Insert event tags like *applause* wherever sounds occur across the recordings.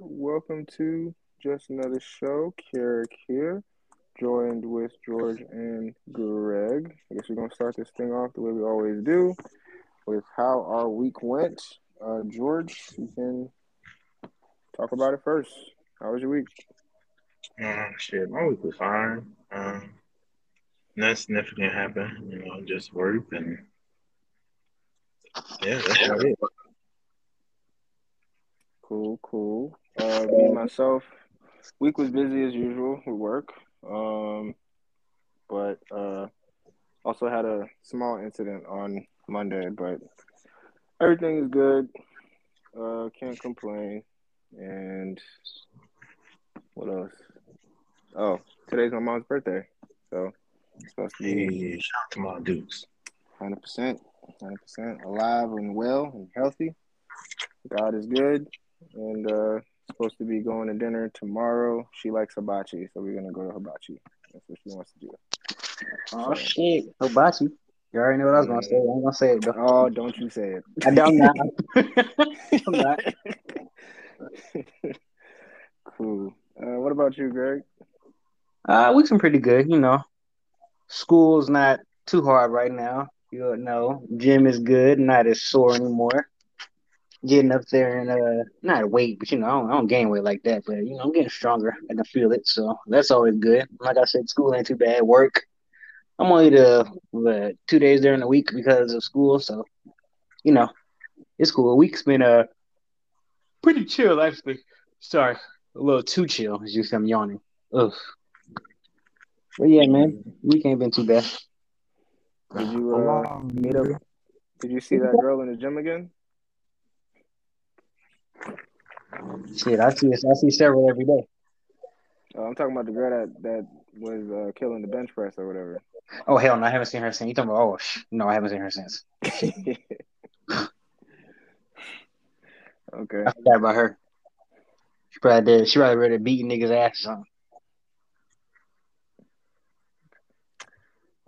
Welcome to just another show. Carrick here, joined with George and Greg. I guess we're gonna start this thing off the way we always do, with how our week went. Uh, George, you can talk about it first. How was your week? Um, shit, my week was fine. Um, nothing significant happened. You know, just work and yeah, that's about it. Cool, cool. Uh, me myself, week was busy as usual with work. Um, but uh, also had a small incident on Monday, but everything is good. Uh, can't complain. And what else? Oh, today's my mom's birthday, so it's supposed to be Hey, shout out to my Dukes. hundred percent, hundred percent alive and well and healthy. God is good, and uh, supposed to be going to dinner tomorrow. She likes hibachi, so we're gonna go to hibachi. That's what she wants to do. Oh shit, hibachi. You already know what I was gonna say. I'm gonna say it though. Oh, don't you say it. I don't know. *laughs* I'm not. cool. Uh, what about you, Greg? Uh, week's been pretty good. You know, school's not too hard right now. You know, gym is good, not as sore anymore. Getting up there and uh, not weight, but you know, I don't, I don't gain weight like that. But you know, I'm getting stronger. I can feel it, so that's always good. Like I said, school ain't too bad. Work, I'm only the what, two days during the week because of school, so you know, it's cool. A week's been uh pretty chill actually. Sorry, a little too chill. As you see, I'm yawning. Ugh. But yeah, man, week ain't been too bad. Did you uh, meet up? Did you see that girl in the gym again? Shit, I see I see several every day. Uh, I'm talking about the girl that that was uh, killing the bench press or whatever. Oh hell no, I haven't seen her since. You talking about? Oh sh- no, I haven't seen her since. *laughs* okay. I forgot about her. She probably did. She probably ready to beat niggas ass or something.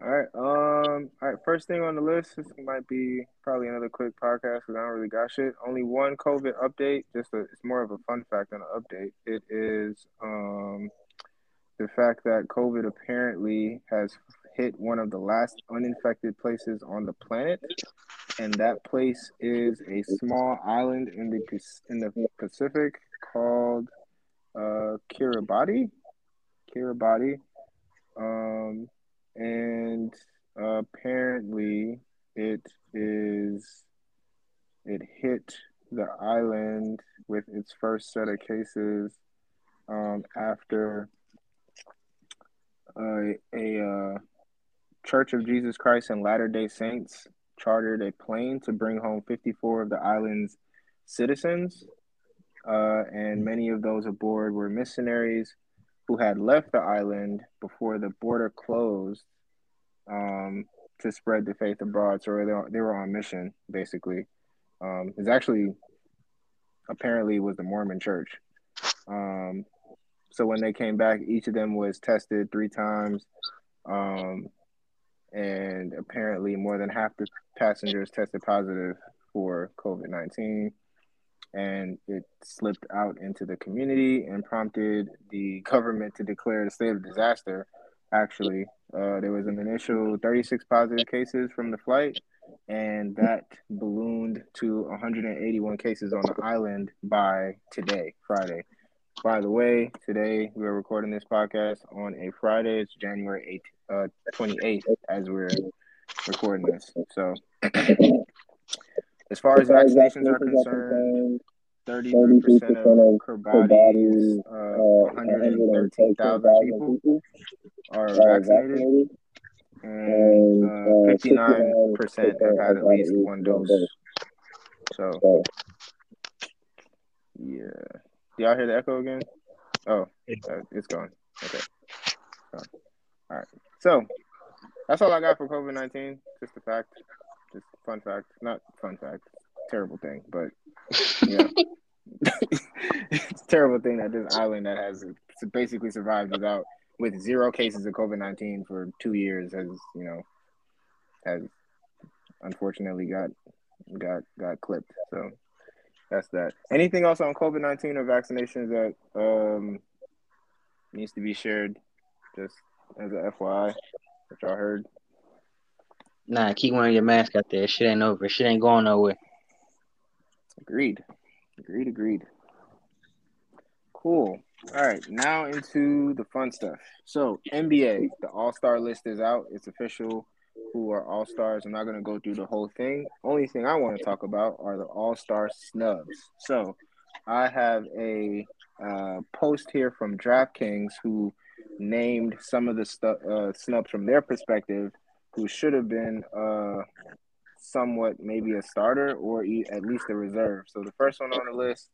All right. Um. All right. First thing on the list. This might be probably another quick podcast because I don't really got shit. Only one COVID update. Just a, it's more of a fun fact than an update. It is um the fact that COVID apparently has hit one of the last uninfected places on the planet, and that place is a small island in the in the Pacific called uh Kiribati. Kiribati. Um and apparently it is it hit the island with its first set of cases um, after uh, a uh, Church of Jesus Christ and Latter Day Saints chartered a plane to bring home 54 of the island's citizens, uh, and many of those aboard were missionaries who had left the island before the border closed um, to spread the faith abroad. So they were, on mission, basically. Um, it's actually apparently was the Mormon Church. Um, so when they came back, each of them was tested three times, um, and apparently more than half the passengers tested positive for COVID nineteen and it slipped out into the community and prompted the government to declare the state of disaster. Actually, uh, there was an initial 36 positive cases from the flight, and that ballooned to 181 cases on the island by today, Friday. By the way, today we are recording this podcast on a Friday. It's January 8th, uh, 28th, as we're recording this. So, as far as vaccinations are concerned, 33% of Kiribati's uh, 113,000 people are vaccinated, and uh, 59% have had at least one dose. So, yeah. Do y'all hear the echo again? Oh, uh, it's gone. Okay. Gone. All right. So, that's all I got for COVID 19. Just a fact. Fun fact. Not fun fact. Terrible thing, but yeah. *laughs* it's a terrible thing that this island that has basically survived without with zero cases of COVID nineteen for two years has you know has unfortunately got got got clipped. So that's that. Anything else on COVID nineteen or vaccinations that um needs to be shared? Just as a FYI, which I heard. Nah, keep wearing your mask out there. Shit ain't over. Shit ain't going nowhere. Agreed. Agreed. Agreed. Cool. All right, now into the fun stuff. So NBA, the All Star list is out. It's official. Who are All Stars? I'm not gonna go through the whole thing. Only thing I want to talk about are the All Star snubs. So I have a uh, post here from DraftKings who named some of the stu- uh, snubs from their perspective who should have been uh, somewhat maybe a starter or at least a reserve. So the first one on the list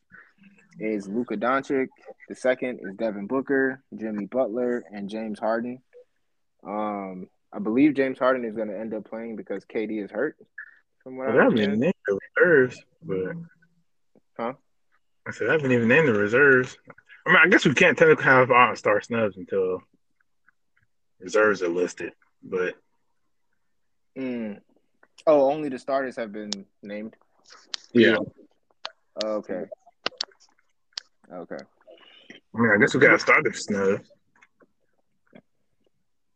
is Luka Doncic. The second is Devin Booker, Jimmy Butler, and James Harden. Um, I believe James Harden is going to end up playing because KD is hurt. From what Well, I I haven't even named the reserves, but Huh? I said I haven't even named the reserves. I mean, I guess we can't technically have all star snubs until reserves are listed, but Mm. Oh, only the starters have been named. yeah, Okay. Okay. I mean, I guess we got starter snubs.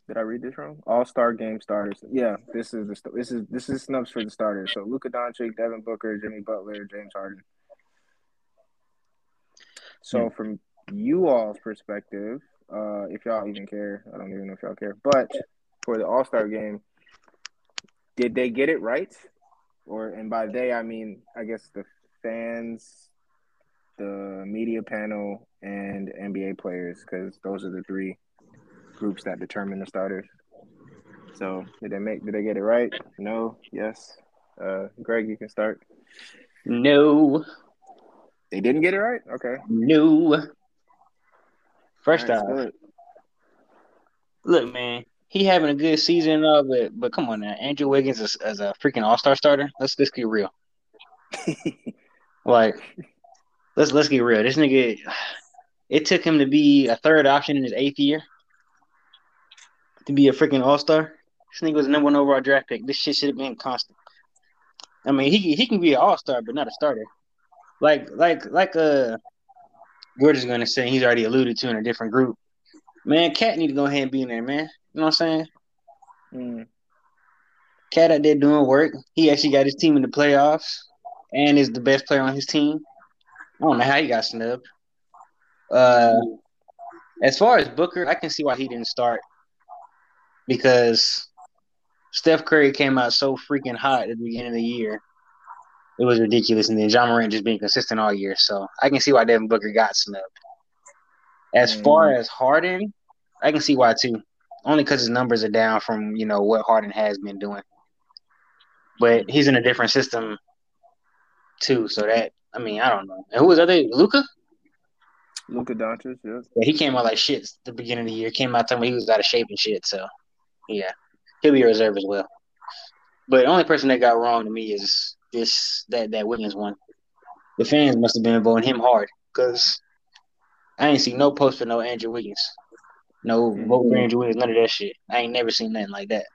Did I read this wrong? All Star game starters. Yeah, this is the this is this is snubs for the starters. So Luka Doncic, Devin Booker, Jimmy Butler, James Harden. So from you all's perspective, uh, if y'all even care, I don't even know if y'all care, but for the All Star game, did they get it right? Or and by they I mean I guess the fans, the media panel, and NBA players, because those are the three groups that determine the starters. So did they make did they get it right? No, yes. Uh Greg, you can start. No, They didn't get it right? Okay. no. First right, off, look, man, he having a good season and all, but but come on now, Andrew Wiggins is as a freaking All Star starter. Let's let's get real. *laughs* Like, let's let's get real. This nigga, it took him to be a third option in his eighth year to be a freaking All Star. This nigga was the number one overall draft pick. This shit should have been constant. I mean, he he can be an All Star, but not a starter. Like like like uh, we're just gonna say he's already alluded to in a different group. Man, Cat need to go ahead and be in there, man. You know what I'm saying? Mm. Cat out there doing work. He actually got his team in the playoffs and is the best player on his team. I don't know how he got snubbed. Uh, as far as Booker, I can see why he didn't start because Steph Curry came out so freaking hot at the beginning of the year. It was ridiculous. And then Ja Morant just being consistent all year. So I can see why Devin Booker got snubbed. As far as Harden, I can see why too. Only because his numbers are down from, you know, what Harden has been doing. But he's in a different system too. So that I mean, I don't know. And who was other Luca? Luka Doncic, yes. Yeah, he came out like shit at the beginning of the year. Came out telling me he was out of shape and shit. So yeah, he'll be a reserve as well. But the only person that got wrong to me is this that that Wiggins one. The fans must have been voting him hard because I ain't see no post for no Andrew Wiggins, no vote for Andrew Wiggins, none of that shit. I ain't never seen nothing like that.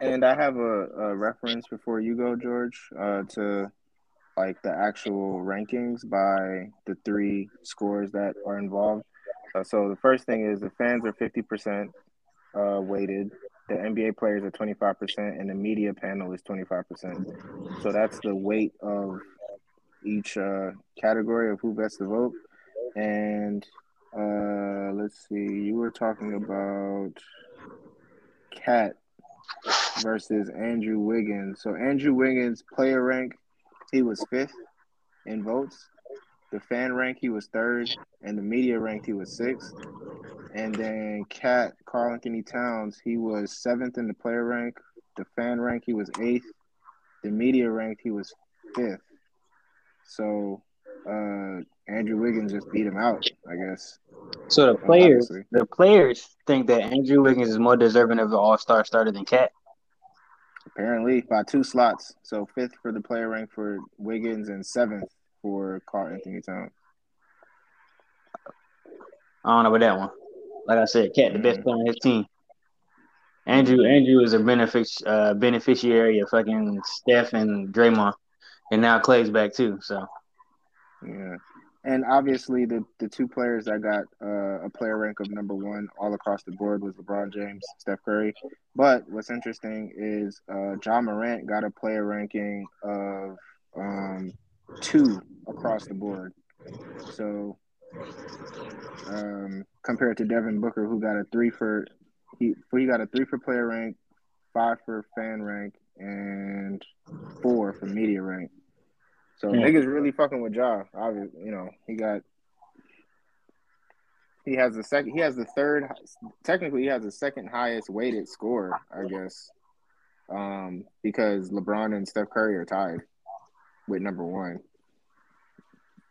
And I have a, a reference before you go, George, uh, to like the actual rankings by the three scores that are involved. Uh, so the first thing is the fans are fifty percent uh, weighted. The NBA players are twenty five percent, and the media panel is twenty five percent. So that's the weight of each uh, category of who gets the vote. And uh, let's see, you were talking about Cat versus Andrew Wiggins. So Andrew Wiggins player rank, he was fifth in votes. The fan rank, he was third, and the media rank, he was sixth. And then Cat Karl-Anthony Towns, he was seventh in the player rank. The fan rank, he was eighth. The media rank, he was fifth. So uh, Andrew Wiggins just beat him out, I guess. So the players, Obviously. the players think that Andrew Wiggins is more deserving of an All Star starter than Cat. Apparently by two slots. So fifth for the player rank for Wiggins and seventh for Karl-Anthony Towns. I don't know about that one. Like I said, Cat the best Mhm. player on his team. Andrew Andrew is a benefic- uh, beneficiary of fucking Steph and Draymond, and now Clay's back too. So Yeah. And obviously, the, the two players that got uh, a player rank of number one all across the board was LeBron James, Steph Curry. But what's interesting is uh, Ja Morant got a player ranking of um, two across the board. So um, compared to Devin Booker, who got a three for he he got a three for player rank, five for fan rank, and four for media rank. So Hmm. niggas really fucking with Ja. Obviously, you know he got he has the second he has the third technically he has the second highest weighted score I guess, um because LeBron and Steph Curry are tied with number one,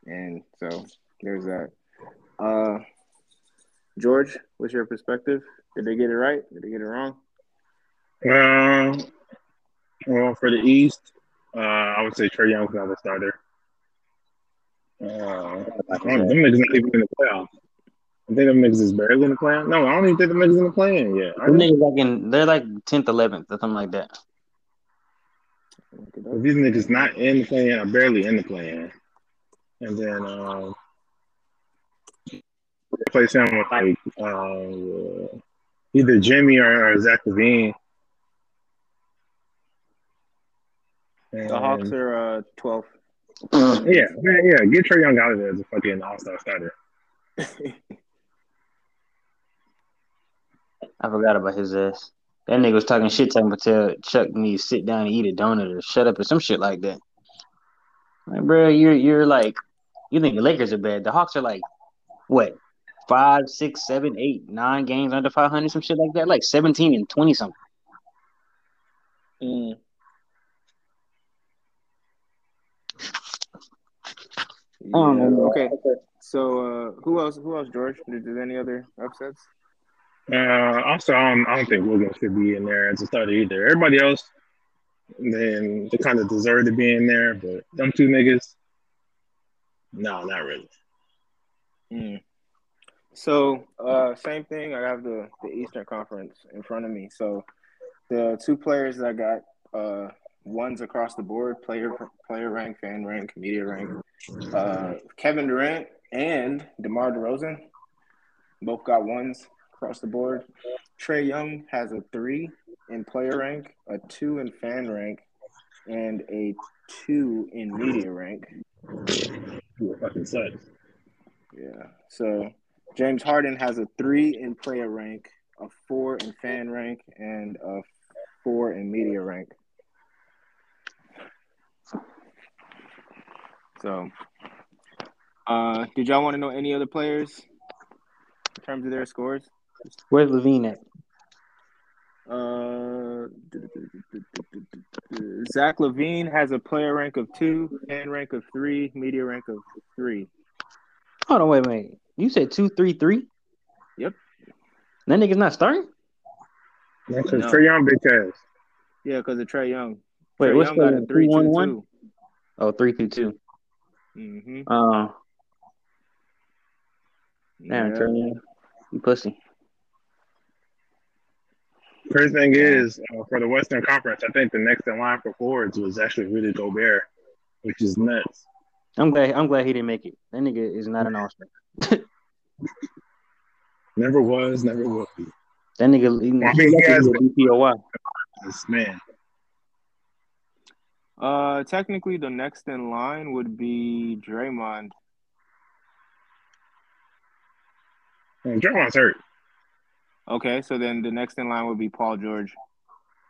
and so there's that. Uh, George, what's your perspective? Did they get it right? Did they get it wrong? Um, well, for the East, uh, I would say Trae Young's not the starter. Uh, I don't, them niggas not even in the playoffs. I think them niggas is barely in the playoffs. No, I don't even think them niggas in the play-in yet. Are them niggas like in they're like tenth, eleventh, or something like that. If these niggas not in the play-in, or barely in the play-in, and then um, replace him with like uh, either Jimmy or, or Zach LaVine. The Hawks are uh 12th. *clears throat* Yeah, man, yeah. Get Trae Young out of there as a fucking all star starter. *laughs* I forgot about his ass. That nigga was talking shit, talking about tell Chuck me to sit down and eat a donut or shut up or some shit like that. Like, bro, you're you're like, you think the Lakers are bad? The Hawks are like, what, five, six, seven, eight, nine games under five hundred, some shit like that, like seventeen and twenty something. Mm. Don't Yeah, know. okay. So uh who else who else, George? Did, did any other upsets? Uh, also, I don't, I don't think Wiggins should be in there as a starter either. Everybody else, then they kind of deserve to be in there, but them two niggas, no, not really. Mm. So, uh, same thing. I have the, the Eastern Conference in front of me. So, the two players that got uh, ones across the board player player rank, fan rank, media rank uh, Kevin Durant and DeMar DeRozan both got ones across the board. Trae Young has a three in player rank, a two in fan rank, and a two in media rank. You fucking. Yeah. So James Harden has a three in player rank, a four in fan rank, and a four in media rank. So, uh, did y'all want to know any other players in terms of their scores? Where's LaVine at? Uh, Zach LaVine has a player rank of two, fan rank of three, media rank of three. Hold on, wait a minute. You said two, three, three. Yep. That nigga's not starting. Because No. Trae Young, bitch ass. Yeah, because of Trae Young. Wait, Trae what's Young got a the three, three, one, two, one? two. Oh, three, two, two. Mm-hmm. Uh, damn, Yeah. Young. you pussy. First thing is, uh, for the Western Conference, I think the next in line for forwards was actually Rudy Gobert, which is nuts. I'm glad. I'm glad he didn't make it. That nigga is not an all. Never was, never will be. That nigga, he, I mean, he lucky has- a DPOY. This man. Uh, technically, the next in line would be Draymond. And Draymond's hurt. Okay, so then the next in line would be Paul George.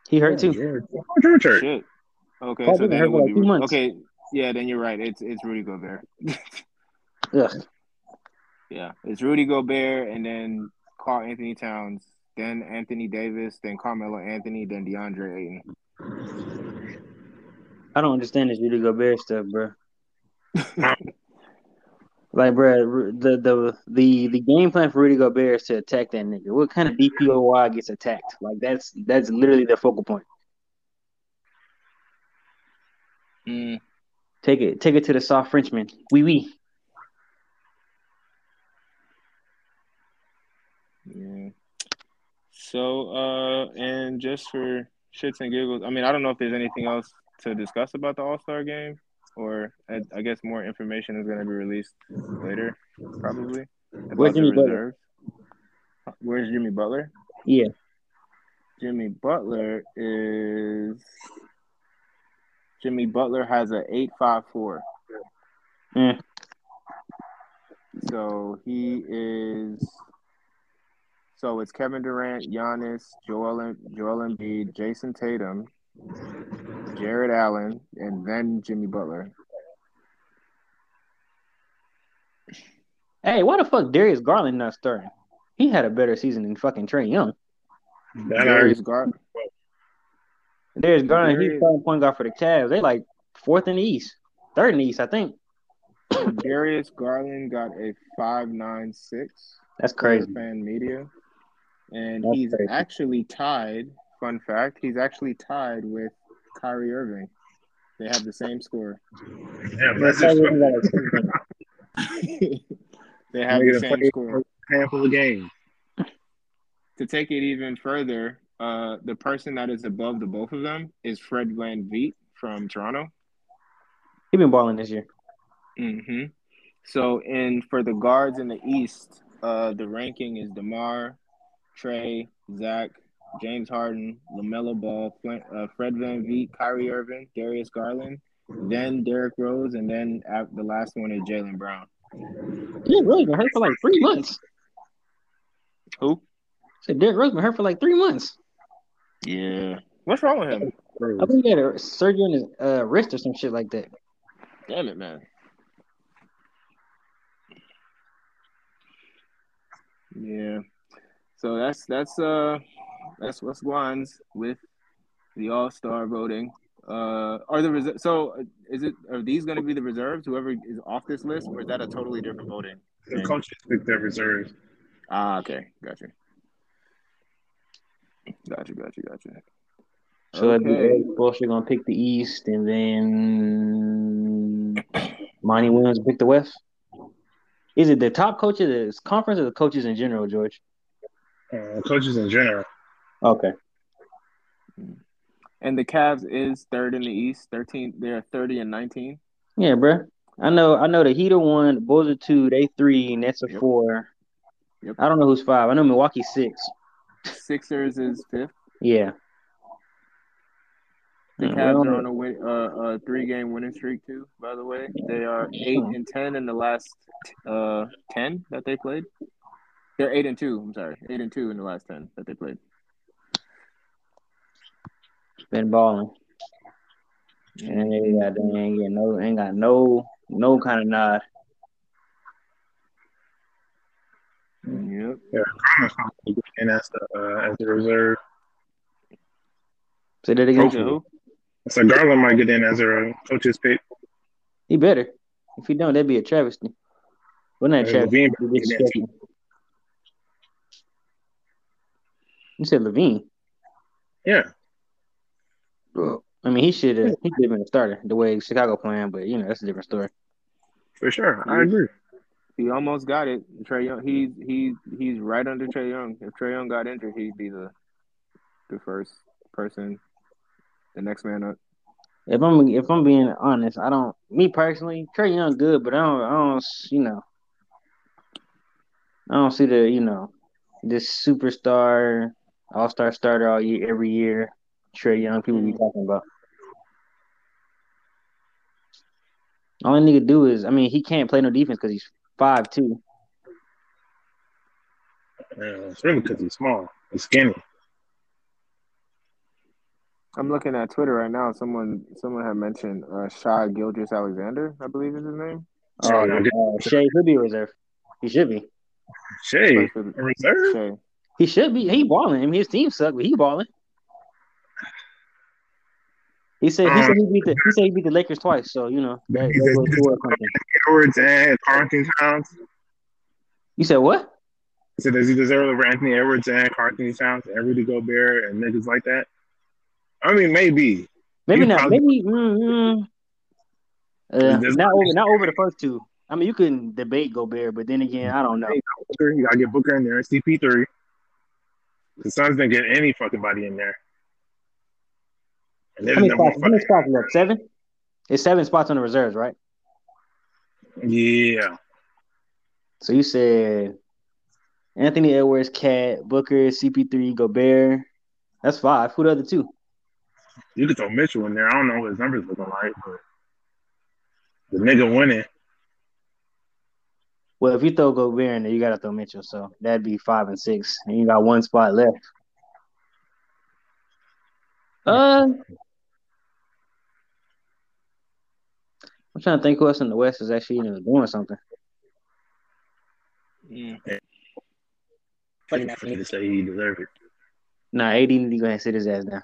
He hurt too. George, Paul George hurt. Shit. Okay, Paul so then it would like be two months. okay. Yeah, then you're right. It's it's Rudy Gobert. *laughs* yeah. yeah, it's Rudy Gobert, and then Carl Anthony Towns, then Anthony Davis, then Carmelo Anthony, then DeAndre Ayton. I don't understand this Rudy Gobert stuff, bro. like, bro, the the the the game plan for Rudy Gobert is to attack that nigga. What kind of DPOY gets attacked? Like, that's that's literally their focal point. Mm, Take it, take it to the soft Frenchman. Oui, oui. Yeah. So, uh, and just for shits and giggles, I mean, I don't know if there's anything else to discuss about the All Star game, or I, I guess more information is going to be released later, probably. Where's Jimmy Butler? Where's Jimmy Butler? Yeah. Jimmy Butler is Jimmy Butler has a eight five four. Mm. So he is. So it's Kevin Durant, Giannis, Joel, Joel Embiid, Jayson Tatum, Jarrett Allen, and then Jimmy Butler. Hey, why the fuck Darius Garland not starting? He had a better season than fucking Trae Young. That Darius Gar- Darius Garland, he's Darius- starting point guard for the Cavs. They like fourth in the East, third in the East, I think. *coughs* Darius Garland got a five nine six. That's crazy. Fan media, and That's he's crazy. actually tied. Fun fact: he's actually tied with Kyrie Irving. They have the same score. Damn, that's *laughs* they have the same score. handful of games. To take it even further, uh, the person that is above the both of them is Fred VanVleet from Toronto. He been balling this year. hmm So, and for the guards in the East, uh, the ranking is Demar, Trae, Zach, James Harden, LaMelo Ball, Flint, uh, Fred VanVleet, Kyrie Irving, Darius Garland, then Derrick Rose, and then at the last one is Jaylen Brown. Derrick Rose been hurt for like three months. Who? Said Derrick Rose been hurt for like three months. Yeah. What's wrong with him? I think he had a surgery on his uh, wrist or some shit like that. Damn it, man. Yeah. So that's that's uh that's what's ones with the All Star voting. Uh, are the res- so uh, is it are these going to be the reserves? Whoever is off this list, or is that a totally different voting? The coaches pick their reserves. Ah, okay, gotcha, gotcha, gotcha, gotcha. So it'd be Okay. Erik Spoelstra gonna pick the East, and then *sniffs* Monty Williams will pick the West. Is it the top coach of this conference or the coaches in general, George? Uh, coaches in general. Okay. And the Cavs is third in the East. Thirteen, they're thirty and nineteen. Yeah, bruh. I know. I know the Heat are one, the Bulls are two, they three, Nets are Yep. four. Yep. I don't know who's five. I know Milwaukee's six. Sixers is fifth. Yeah. The Yeah, Cavs well, are on a win, uh, a three-game winning streak too. By the way, they are eight and ten in the last uh ten that they played. They're eight and two. I'm sorry, eight and two in the last ten that they played. Been balling. And they got they ain't get no ain't got no no kind of nod. Yep. And that's the uh, as the reserve. Say that again. Coach? So Garland might get in as a coach's pick. He better. If he don't, that'd be a travesty. Well, not a Uh, travesty. LaVine it'd be disrespectful. You said LaVine. Yeah. I mean, he should have. He should have been a starter the way Chicago playing, but you know that's a different story. For sure. I agree. He almost got it. Trae Young. He's he's he's right under Trae Young. If Trae Young got injured, he'd be the the first person, the next man up. If I'm if I'm being honest, I don't. Me personally, Trae Young good, but I don't. I don't. You know, I don't see the you know this superstar, all star starter all year every year. Trae Young people be talking about. All he need to do is, I mean, he can't play no defense because he's five two. Yeah, it's really because he's small. He's skinny. I'm looking at Twitter right now. Someone someone had mentioned uh, Shy Gildress Alexander. I believe is his name. Oh, Oh, yeah. uh, Shai should be reserve. He should be. Shai, Plays for the- a reserve? Shai. He should be. He balling. I mean, his team suck, but he balling. He said he said he beat the he said he beat the Lakers twice. So you know that, He that said- goes toward. Edwards and Carlton Towns. You said what? So does he deserve over Anthony Edwards and Carlton Towns and Rudy Gobert and niggas like that? I mean, maybe. Maybe He not. probably- Maybe mm, mm, uh, not over not over the first two. I mean, you can debate Gobert, but then again, I don't know. Booker, you gotta get Booker in there. CP3. The Suns didn't get any fucking body in there. And how many spots? How many spots left? Seven. It's seven spots on the reserves, right? Yeah. So you said Anthony Edwards, Cat, Booker, CP3, Gobert. That's five. Who the other two? You could throw Mitchell in there. I don't know what his numbers looking like, but the nigga winning. Well, if you throw Gobert in there, you gotta throw Mitchell. So that'd be five and six, and you got one spot left. Uh, I'm trying to think who else in the West is actually you know, doing something. Yeah. Funny to say he deserved it. Nah, AD need to go ahead and sit his ass down.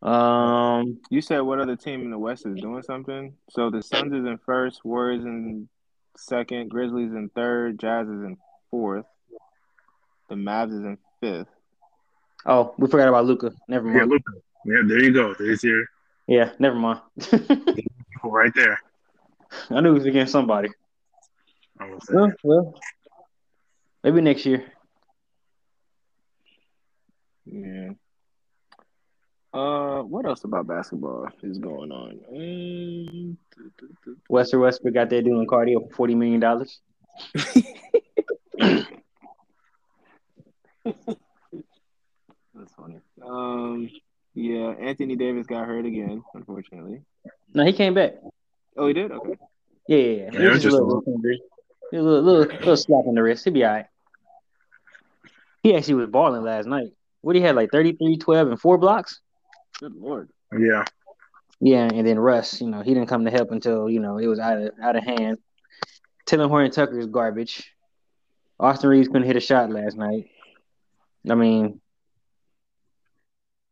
Um, you said what other team in the West is doing something? So the Suns is in first, Warriors in second, Grizzlies in third, Jazz is in fourth, the Mavs is in fifth. Oh, we forgot about Luka. Never mind. Yeah, Luka. Yeah, there you go. There's your. Yeah, never mind. *laughs* *laughs* right there. I knew it was against somebody. Well, well, maybe next year. Yeah. Uh, what else about basketball is going on? Um, Wester Westbrook got there doing cardio for forty million dollars. *laughs* That's funny. Um, yeah, Anthony Davis got hurt again, unfortunately. No, he came back. Oh, he did. Okay. Yeah, yeah, yeah. yeah was just a little, a little, little, little slap on the wrist. He'll be all right. He actually was balling last night. What he had like 33, 12, and four blocks. Good lord. Yeah. Yeah, and then Russ, you know, he didn't come to help until you know it was out of out of hand. Talen Horton Tucker is garbage. Austin Reaves couldn't hit a shot last night. I mean,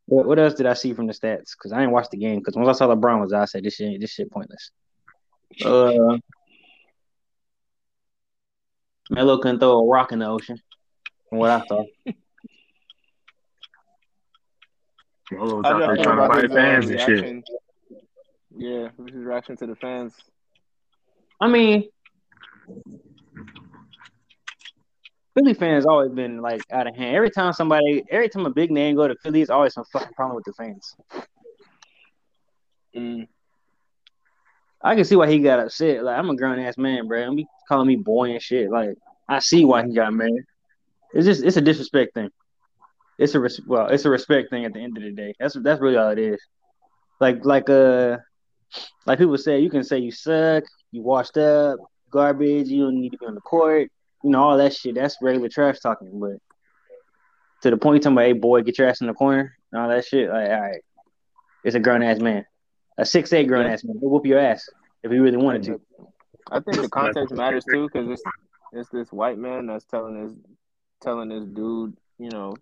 what, what else did I see from the stats? Because I didn't watch the game. Because once I saw LeBron was out, I said this shit this shit pointless. Uh, Melo couldn't throw a rock in the ocean. From what I saw. Melo out there trying to fight fans and shit. Yeah, his reaction to the fans. I mean, Philly fans always been like out of hand. Every time somebody, every time a big name go to Philly, it's always some fucking problem with the fans. Mm. I can see why he got upset. Like I'm a grown ass man, bro. Don't be calling me boy and shit. Like I see why he got mad. It's just it's a disrespect thing. It's a res- well, it's a respect thing at the end of the day. That's that's really all it is. Like like uh like people say, you can say you suck, you washed up, garbage, you don't need to be on the court, you know, all that shit. That's regular trash talking. But to the point, you talking about, hey boy, get your ass in the corner, and all that shit. Like, all right, it's a grown ass man, a six eight grown ass man. He'll whoop your ass if he really wanted to. I think the context matters too, because it's it's this white man that's telling this telling this dude, you know,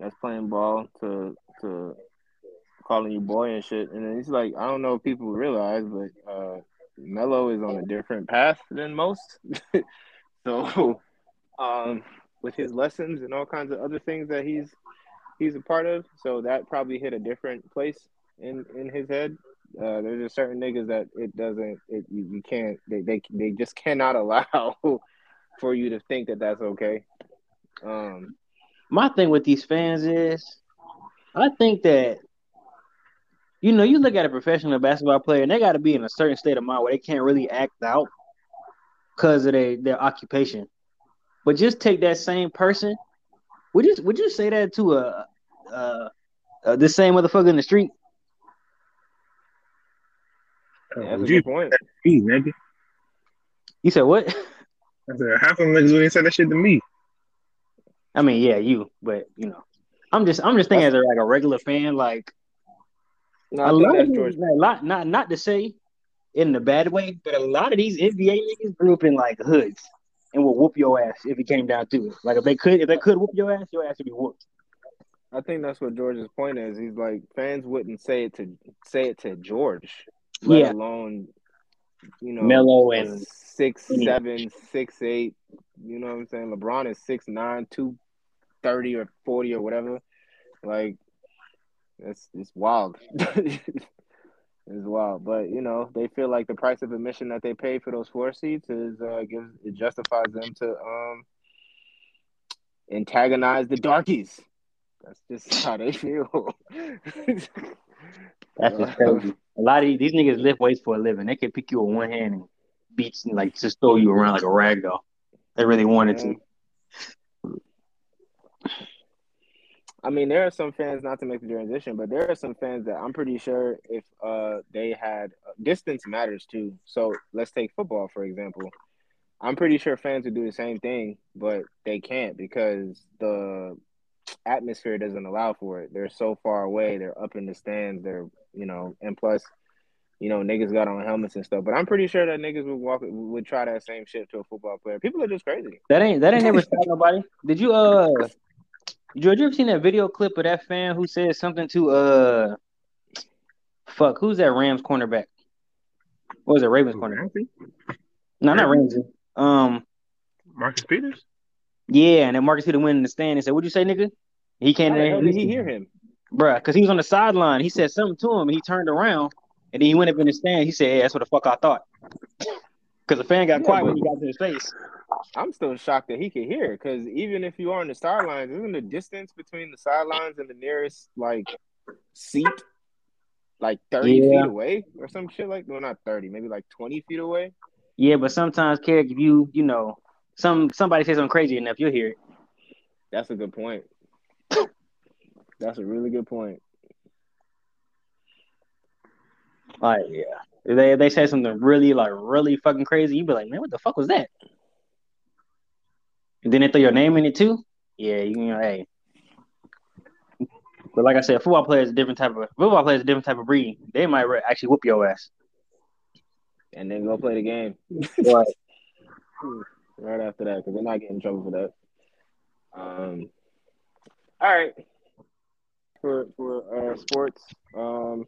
that's playing ball to to calling you boy and shit. And then he's like, I don't know if people realize, but uh Melo is on a different path than most. *laughs* so *laughs* um with his lessons and all kinds of other things that he's he's a part of. So that probably hit a different place in in his head. Uh, there's just certain niggas that it doesn't it you, you can't they, they they just cannot *laughs* allow for you to think that that's okay. Um, my thing with these fans is, I think that you know you look at a professional basketball player and they got to be in a certain state of mind where they can't really act out because of their their occupation. But just take that same person. Would you would you say that to a, a, a the same motherfucker in the street? Yeah, that's a good point. nigga. You said what? I said half of them niggas wouldn't say that shit to me. I mean, yeah, you, but you know, I'm just I'm just thinking as a, like a regular fan, like no, a lot of these, a lot not not to say in the bad way, but a lot of these NBA niggas grew up in like hoods and will whoop your ass if it came down to it. Like if they could if they could whoop your ass, your ass would be whooped. I think that's what George's point is. He's like fans wouldn't say it to say it to George, let yeah. alone you know Melo and six seven, six eight. You know what I'm saying? LeBron is six nine, two thirty or forty or whatever. Like it's it's wild. *laughs* it's well. But you know, they feel like the price of admission that they pay for those four seats is uh gives it justifies them to um antagonize the darkies. That's just *laughs* how they feel. *laughs* That's just crazy. A lot of these, these niggas lift weights for a living. They can pick you with one hand and beat like just throw you around like a rag doll. They really wanted to. I mean, there are some fans not to make the transition, but there are some fans that I'm pretty sure if uh they had distance matters too. So let's take football for example. I'm pretty sure fans would do the same thing, but they can't because the atmosphere doesn't allow for it. They're so far away. They're up in the stands. They're you know, and plus, you know, niggas got on helmets and stuff. But I'm pretty sure that niggas would walk would try that same shit to a football player. People are just crazy. That ain't that ain't never stopped nobody. Did you uh George, you ever seen that video clip of that fan who said something to uh fuck, who's that Rams cornerback? What was it, Ravens cornerback? No, not Ramsey. Um Marcus Peters? Yeah, and then Marcus Peters went in the stand and said, What'd you say, nigga? He came in did he hear him? Bruh, because he was on the sideline. He said something to him. he turned around and then he went up in the stand. He said, Hey, that's what the fuck I thought. *laughs* Because the fan got Yeah, quiet but- when he got to his face. I'm still shocked that he could hear because even if you are on the sidelines, isn't the distance between the sidelines and the nearest like seat like 30 Yeah. feet away or some shit like well not 30, maybe like 20 feet away? Yeah, but sometimes, Carrick, if you, you know, some somebody says something crazy enough, you'll hear it. That's a good point. That's a really good point. Like, yeah. If they if they say something really like really fucking crazy, you'd be like, man, what the fuck was that? And then they throw your name in it too. Yeah, you know, hey. But like I said, football players a different type of football players a different type of breed. They might re- actually whoop your ass. And then go play the game *laughs* Right. right after that because they're not getting in trouble for that. Um, all right. For for uh, sports, um,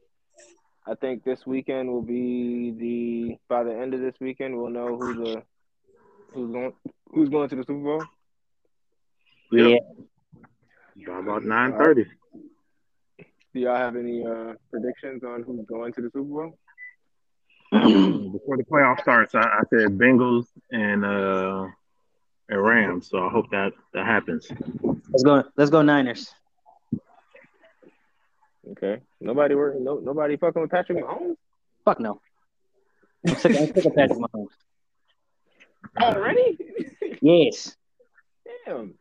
I think this weekend will be the by the end of this weekend we'll know who the who's going who's going to the Super Bowl. Yeah. By about nine thirty. Do y'all have any uh, predictions on who's going to the Super Bowl? *clears throat* Before the playoff starts, I, I said Bengals and uh and Rams. So I hope that that happens. Let's go. Let's go Niners. Okay, nobody working. No, nobody fucking with Patrick Mahomes Fuck no. I'm sick, I'm sick of Patrick Mahomes. Already. Yes. Damn.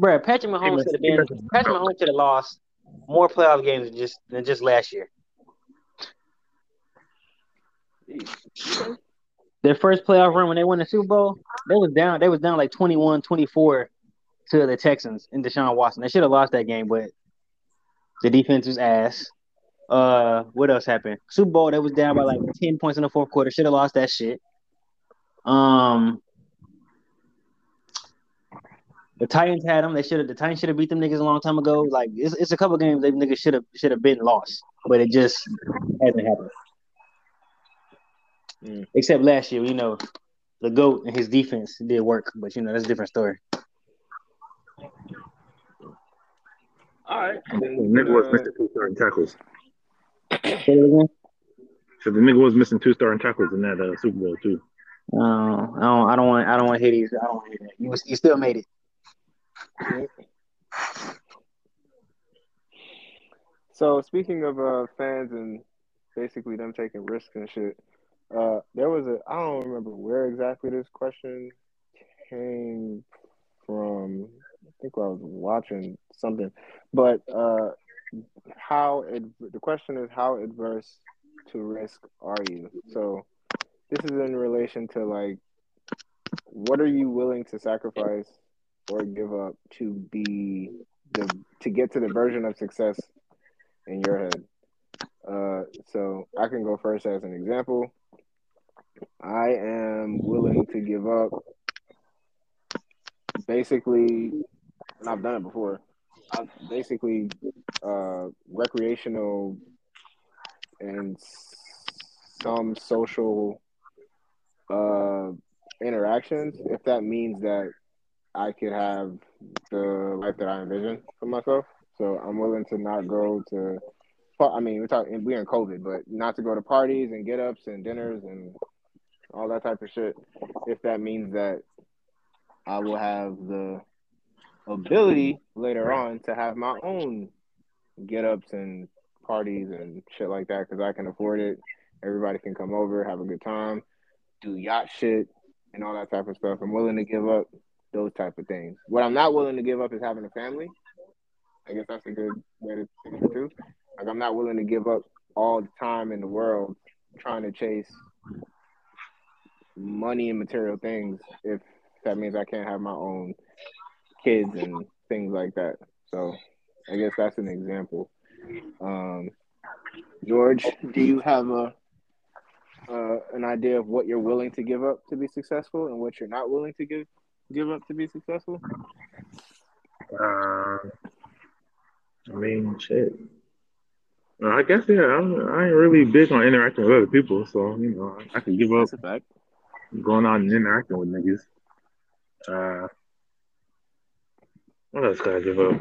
Bruh, Patrick Mahomes should have been Patrick Mahomes should have lost more playoff games than just than just last year. Jeez. Their first playoff run when they won the Super Bowl, they was down they was down like 21-24 to the Texans and Deshaun Watson. They should have lost that game, but the defense was ass. Uh what else happened? Super Bowl, they was down by like 10 points in the fourth quarter. Should have lost that shit. Um the Titans had them. They should have. The Titans should have beat them niggas a long time ago. Like it's, it's a couple games they niggas should have should have been lost, but it just hasn't happened. Mm. Except last year, you know, the goat and his defense did work, but you know that's a different story. All right. The Then, nigga was uh, missing two starting tackles. Say? So the nigga was missing two starting tackles in that uh, Super Bowl too. Uh, I don't. I don't want. I don't want to hear these. I don't want to hear that. You, you still made it. So speaking of uh, fans and basically them taking risks and shit, uh, there was a I don't remember where exactly this question came from. I think I was watching something, but uh, how it, the question is how adverse to risk are you? So this is in relation to like what are you willing to sacrifice or give up to be the to get to the version of success in your head. Uh, so I can go first as an example. I am willing to give up basically, and I've done it before. I've basically uh, recreational and some social uh, interactions if that means that I could have the life that I envision for myself. So I'm willing to not go to. I mean, we're talking we're in COVID, but not to go to parties and get ups and dinners and all that type of shit. If that means that I will have the ability later on to have my own get ups and parties and shit like that because I can afford it. Everybody can come over, have a good time, do yacht shit and all that type of stuff. I'm willing to give up those type of things. What I'm not willing to give up is having a family. I guess that's a good way to think it too. Like I'm not willing to give up all the time in the world trying to chase money and material things if that means I can't have my own kids and things like that. So I guess that's an example. Um, George, do you have a uh, an idea of what you're willing to give up to be successful and what you're not willing to give give up to be successful? Uh, I mean, shit. Uh, I guess yeah. I'm, I ain't really big on interacting with other people, so you know, I could give up That's a fact. going out and interacting with niggas. Uh, what else could I give up?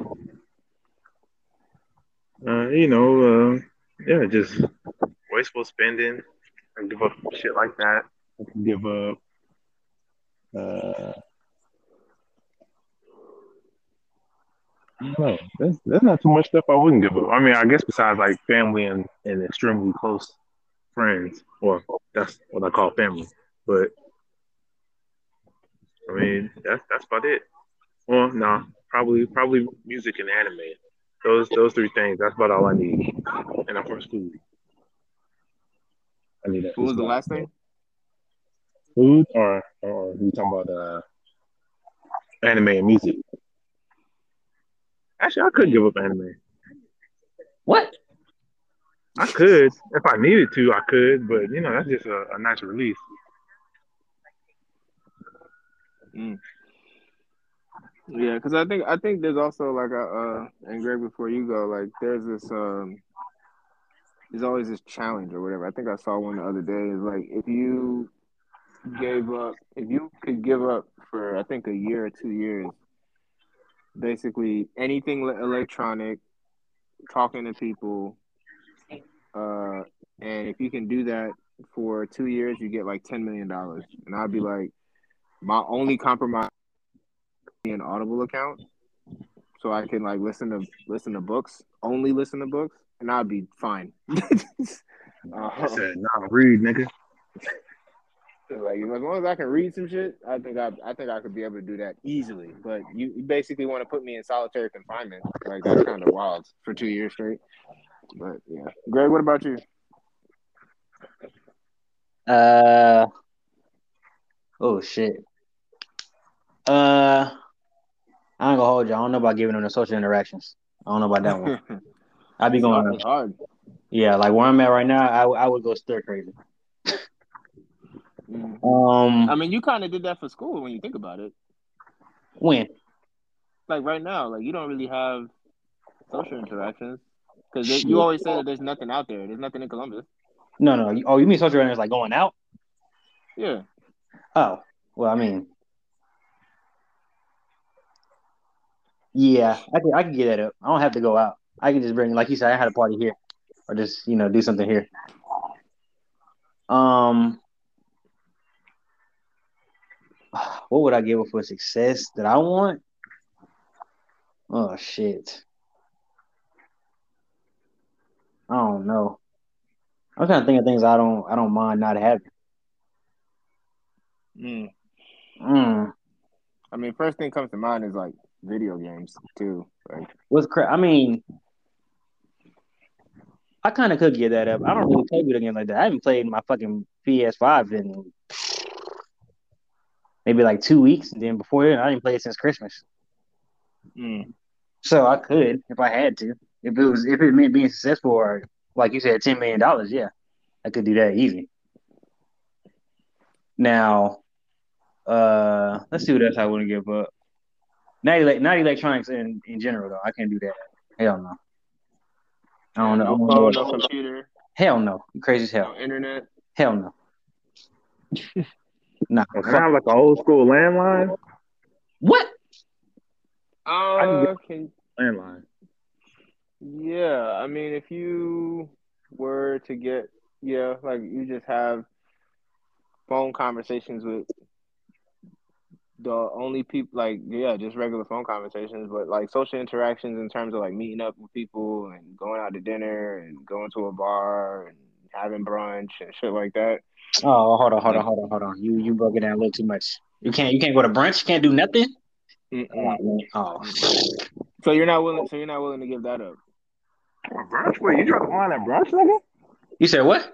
Uh, you know, uh, yeah, just wasteful spending. Give up shit like that. I can give up. Uh, don't. There's, there's not too much stuff I wouldn't give up. I mean, I guess besides like family and, and extremely close friends, or that's what I call family. But I mean, that's that's about it. Well, no, nah, probably probably music and anime. Those those three things. That's about all I need. And of course, food. I need that. What was the last thing? Food or or you talking about uh anime and music? Actually, I could give up anime. What? I could if I needed to. I could, but you know that's just a, a nice release. Mm. Yeah, because I think I think there's also like a uh, and Greg, before you go, like there's this um, there's always this challenge or whatever. I think I saw one the other day. Is like if you gave up, if you could give up for I think a year or two years, basically anything electronic, talking to people, uh, and if you can do that for two years, you get like ten million dollars. And I'd be like, my only compromise an Audible account, so I can like listen to listen to books, only listen to books, and I'd be fine. uh, *laughs* I said, nah, read, nigga. Like as long as I can read some shit, I think I I think I could be able to do that easily. But you, you basically want to put me in solitary confinement. Like that's kind of wild for two years straight. But yeah, Greg, what about you? Uh oh shit. Uh I ain't gonna hold you. I don't know about giving them the social interactions. I don't know about that one. *laughs* I'd be going It's hard. Yeah, like where I'm at right now, I I would go stir crazy. Mm. Um, I mean, you kind of did that for school when you think about it. when? Like right now, like you don't really have social interactions because you always say that there's nothing out there. There's nothing in Columbus. No, no. Oh, you mean social interactions like going out? Yeah. Oh, well, I mean, yeah, I can I can get that up. I don't have to go out. I can just bring, like you said, I had a party here, or just you know do something here. Um, what would I give up for success that I want? Oh shit, I don't know. I'm trying to think of things I don't I don't mind not having. Mm. Mm. I mean, first thing comes to mind is like video games too. Like, What's cra- I mean, I kind of could get that up. I don't really play video games like that. I haven't played my fucking PS5 in maybe like two weeks. And then before then, I didn't play it since Christmas. mm. So I could if I had to. If it was if it meant being successful or like you said, ten million dollars, yeah. I could do that easy. Now, uh let's see what else I wouldn't give up. Not, ele- not electronics in, in general though. I can't do that. Hell no. I don't know. No phone, no computer, Hell no. You crazy as hell. no internet. Hell no. *laughs* nah. Can I fuck- like an old school landline? What? Uh, get- can Landline. yeah. I mean, if you were to get yeah, like you just have phone conversations with the only people like yeah, just regular phone conversations, but like social interactions in terms of like meeting up with people and going out to dinner and going to a bar and having brunch and shit like that. Oh, hold on, hold on, hold on, hold on. You you broke it down a little too much. You can't you can't go to brunch. You can't do nothing. Mm-mm. Oh, oh. So you're not willing. So you're not willing to give that up. Brunch? Wait, you draw the line at brunch, nigga? you said what?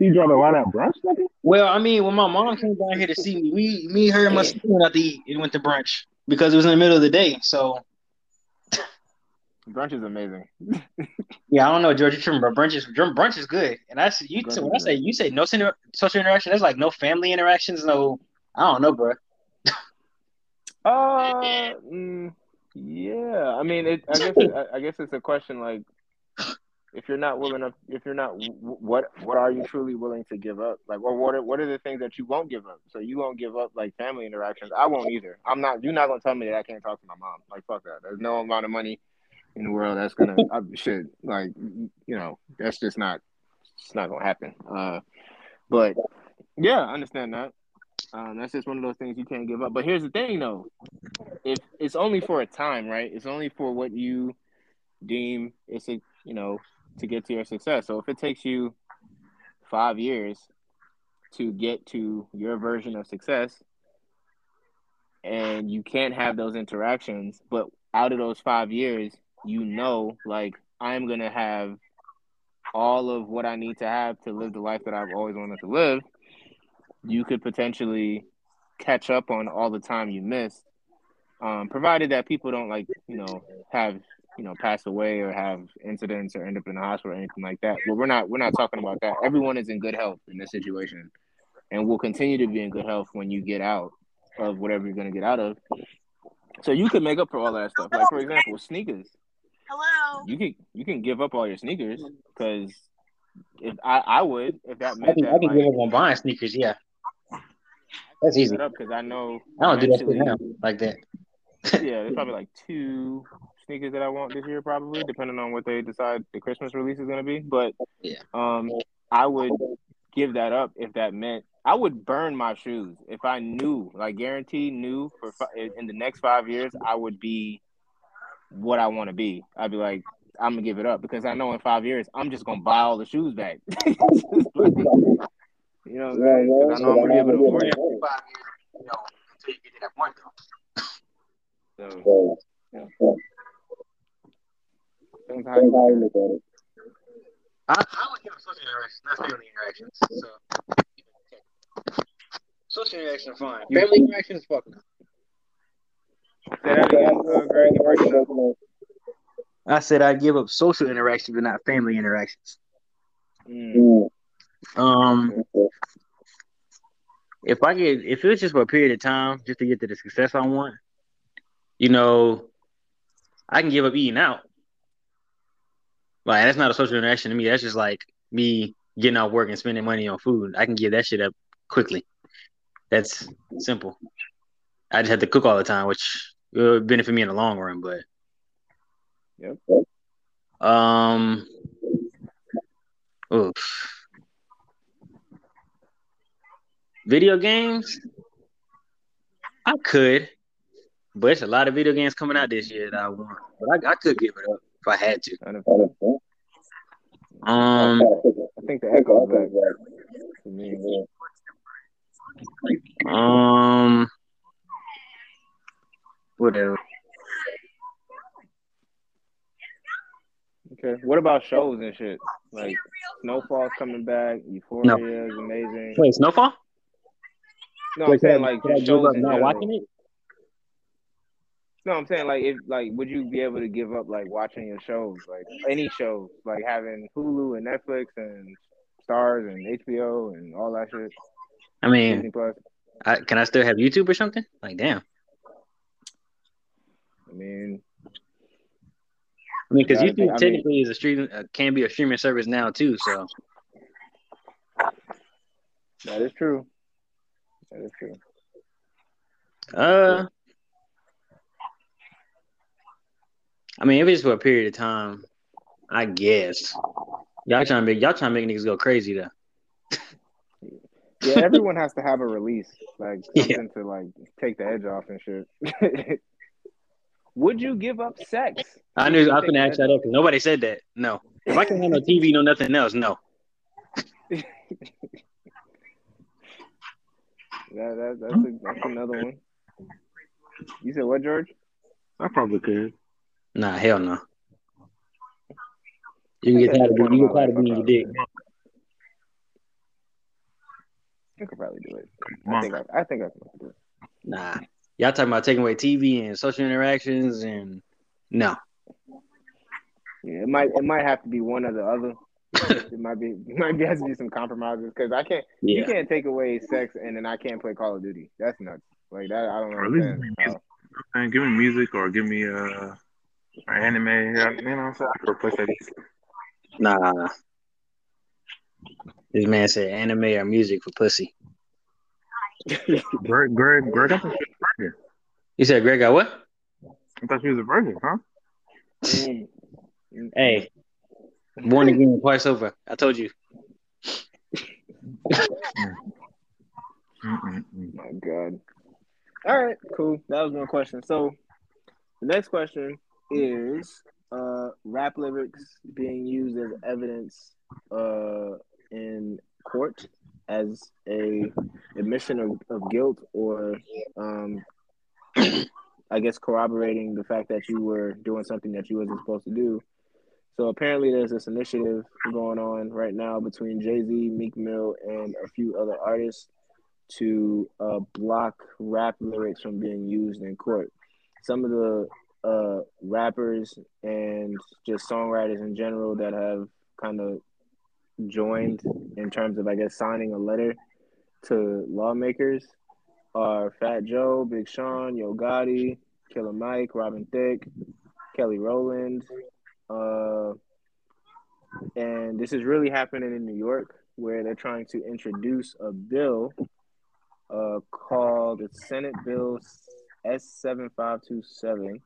You draw the line at brunch, nigga? Well, I mean, when my mom came down here to see me, we, me, her, and my sister went out to eat and went to brunch because it was in the middle of the day. So, Brunch is amazing. *laughs* yeah, I don't know, George. You tripping, but brunch is brunch is good. And I see you. Brunch So when I say you say no social social interaction, there's like no family interactions, no. I don't know, bro. Uh, mm, yeah. I mean, it, I guess it, I- I guess it's a question like, if you're not willing to, if you're not, what what are you truly willing to give up? Like, or what are what are the things that you won't give up? So you won't give up like family interactions. I won't either. I'm not. You're not gonna tell me that I can't talk to my mom. Like, fuck that. There's no amount of money in the world that's gonna shit. Like, you know, that's just not. It's not gonna happen. Uh, but yeah, I understand that. Um, that's just one of those things you can't give up. But here's the thing, though if it's only for a time, right? It's only for what you deem it's a you know to get to your success. So if it takes you five years to get to your version of success, and you can't have those interactions, but out of those five years, you know, like I'm gonna have all of what I need to have to live the life that I've always wanted to live. You could potentially catch up on all the time you missed um, provided that people don't like you know have you know pass away or have incidents or end up in the hospital or anything like that. But we're not we're not talking about that. Everyone is in good health in this situation, and will continue to be in good health when you get out of whatever you're going to get out of. So you could make up for all that stuff. Like for example, sneakers. Hello. You can you can give up all your sneakers because if I I would if that I can, that I can like, give up on buying sneakers. Yeah, that's easy. because I know I don't do that shit eventually- now like that. yeah, there's probably like two sneakers that I want this year, probably depending on what they decide the Christmas release is gonna be. But Yeah. um, I would give that up if that meant I would burn my shoes if I knew, like guaranteed, knew for fi- in the next five years I would be what I want to be. I'd be like, I'm gonna give it up because I know in five years I'm just gonna buy all the shoes back. *laughs* you know what I'm I know I'm gonna be able to afford it. Five years, you know, until you get to that point, though. So, yeah. Depends how you look at it. I, I would give them social interactions, not family interactions. So, social interactions are fine. Family interactions, fuck up. I said I'd give up social interactions, but not family interactions. Mm. Um, if I get, if it's just for a period of time, just to get to the success I want, you know, I can give up eating out. Like that's not a social interaction to me. That's just like me getting out work and spending money on food. I can give that shit up quickly. That's simple. I just have to cook all the time, which will benefit me in the long run. But Yep. um, oof. Video games, I could, but it's a lot of video games coming out this year that I want. But I, I could give it up if I had to. Um, I think the echo is back. um, what else? Okay. What about shows and shit? Like Snowfall's coming back. Euphoria is amazing. Wait, Snowfall? No, I'm saying like just shows not general. watching it? No, I'm saying like if like would you be able to give up like watching your shows like any shows like having Hulu and Netflix and Starz and HBO and all that shit I mean, Plus. I, can I still have YouTube or something? Like, damn. I mean, I mean, because YouTube think- I mean- technically is a streaming uh, can be a streaming service now too. So that is true. That is true. Uh, I mean, if it's for a period of time, I guess. Y'all trying to make y'all trying to make niggas go crazy though. Yeah, everyone has to have a release, like *laughs* Yeah. to like take the edge off and shit. *laughs* Would you give up sex? I if knew I was take gonna the ask that up because nobody said that. No. If I can have no TV, no nothing else, no. *laughs* That, that, that's, a, that's another one. You said what, George? I probably could. Nah, hell no. You can get tired of being, you get tired of being your dick. I could probably do it. I think I, I think I can do it. Nah. Y'all talking about taking away TV and social interactions and no. Yeah, it might it might have to be one or the other. it might be *laughs* it might be has to be some compromises because I can't you can't take away sex and then I can't play Call of Duty. That's nuts. Like that I don't Or at least understand. give me Man, give me music or give me uh or anime. You know what I'm saying? I could replace that easily. Nah. This man said anime or music for pussy. Greg, Greg, Greg, I thought she was a virgin. You said Greg got what? I thought she was a virgin, huh? Mm. Hey. Born again twice over. I told you. My God. All right, cool. That was one question. So the next question is uh rap lyrics being used as evidence uh in court as a admission of, of guilt or um *clears throat* I guess corroborating the fact that you were doing something that you wasn't supposed to do. So apparently there's this initiative going on right now between Jay-Z, Meek Mill, and a few other artists to uh, block rap lyrics from being used in court. Some of the uh, rappers and just songwriters in general that have kind of joined in terms of, I guess, signing a letter to lawmakers are Fat Joe, Big Sean, Yo Gotti, Killer Mike, Robin Thicke, Kelly Rowland. Uh, and this is really happening in New York where they're trying to introduce a bill uh, called the Senate Bill S7527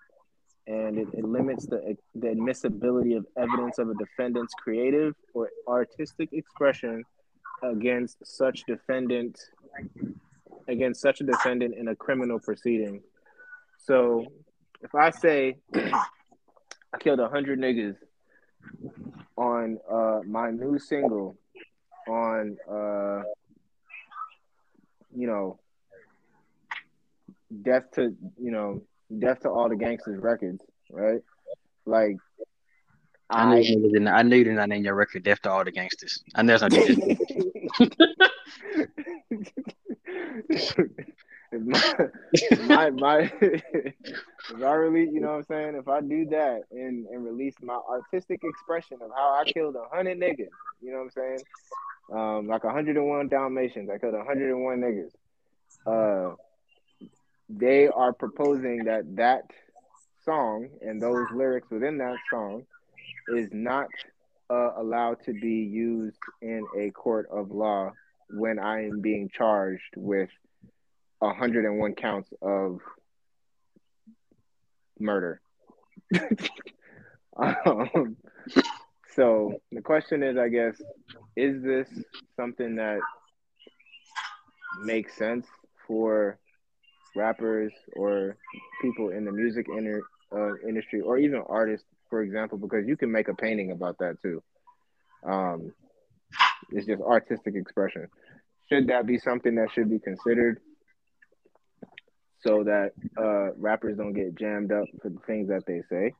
and it, it limits the the admissibility of evidence of a defendant's creative or artistic expression against such defendant against such a defendant in a criminal proceeding. So, if I say *clears throat* I killed a hundred niggas on uh, my new single on uh, you know death to you know death to all the gangsters records right? Like I knew, I you didn't- I knew you did not name your record Death to All the Gangsters. I know that's not if my, if my my if I really you know what I'm saying? If I do that and and release my artistic expression of how I killed a hundred niggas you know what I'm saying? Um like 101 Dalmatians I killed 101 niggas. Uh they are proposing that that song and those lyrics within that song is not uh, allowed to be used in a court of law when I am being charged with 101 counts of murder. *laughs* um, so the question is, I guess, is this something that makes sense for rappers or people in the music inter, uh, industry or even artists, for example, because you can make a painting about that too. Um, it's just artistic expression. Should that be something that should be considered so that uh, rappers don't get jammed up for the things that they say?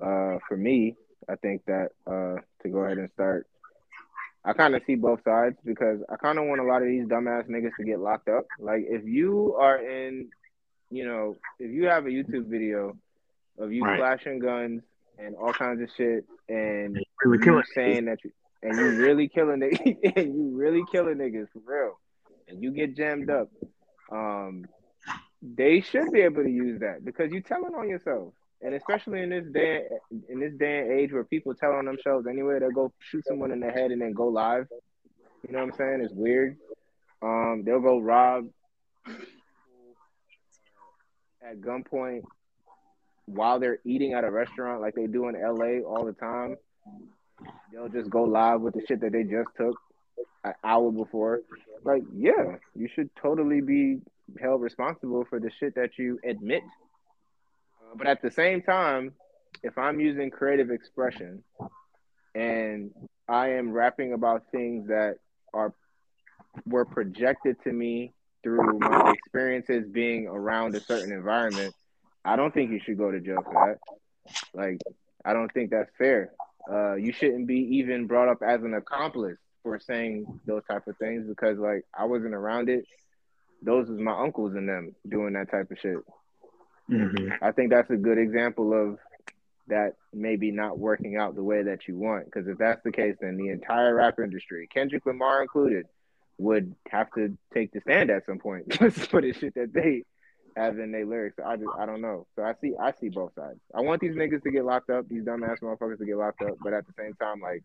Uh, for me, I think that uh, to go ahead and start, I kind of see both sides because I kind of want a lot of these dumbass niggas to get locked up. Like, if you are in, you know, if you have a YouTube video of you Right. flashing guns and all kinds of shit, and Really you killing. saying that you and you really killing it, *laughs* and you really killing niggas for real, and you get jammed up, um, they should be able to use that because you're telling on yourself, and especially in this day in this day and age where people tell on themselves anyway, they'll go shoot someone in the head and then go live. You know what I'm saying? It's weird. Um, they'll go rob at gunpoint while they're eating at a restaurant like they do in LA all the time. They'll just go live with the shit that they just took. an hour before, like yeah, you should totally be held responsible for the shit that you admit. Uh, but at the same time, if I'm using creative expression and I am rapping about things that are were projected to me through my experiences being around a certain environment, I don't think you should go to jail for that. Like, I don't think that's fair. Uh, you shouldn't be even brought up as an accomplice for saying those type of things because, like, I wasn't around it. Those was my uncles and them doing that type of shit. Mm-hmm. I think that's a good example of that maybe not working out the way that you want. Because if that's the case, then the entire rap industry, Kendrick Lamar included, would have to take the stand at some point *laughs* for the shit that they have in their lyrics. I just I don't know. So I see I see both sides. I want these niggas to get locked up, these dumbass motherfuckers to get locked up, but at the same time, like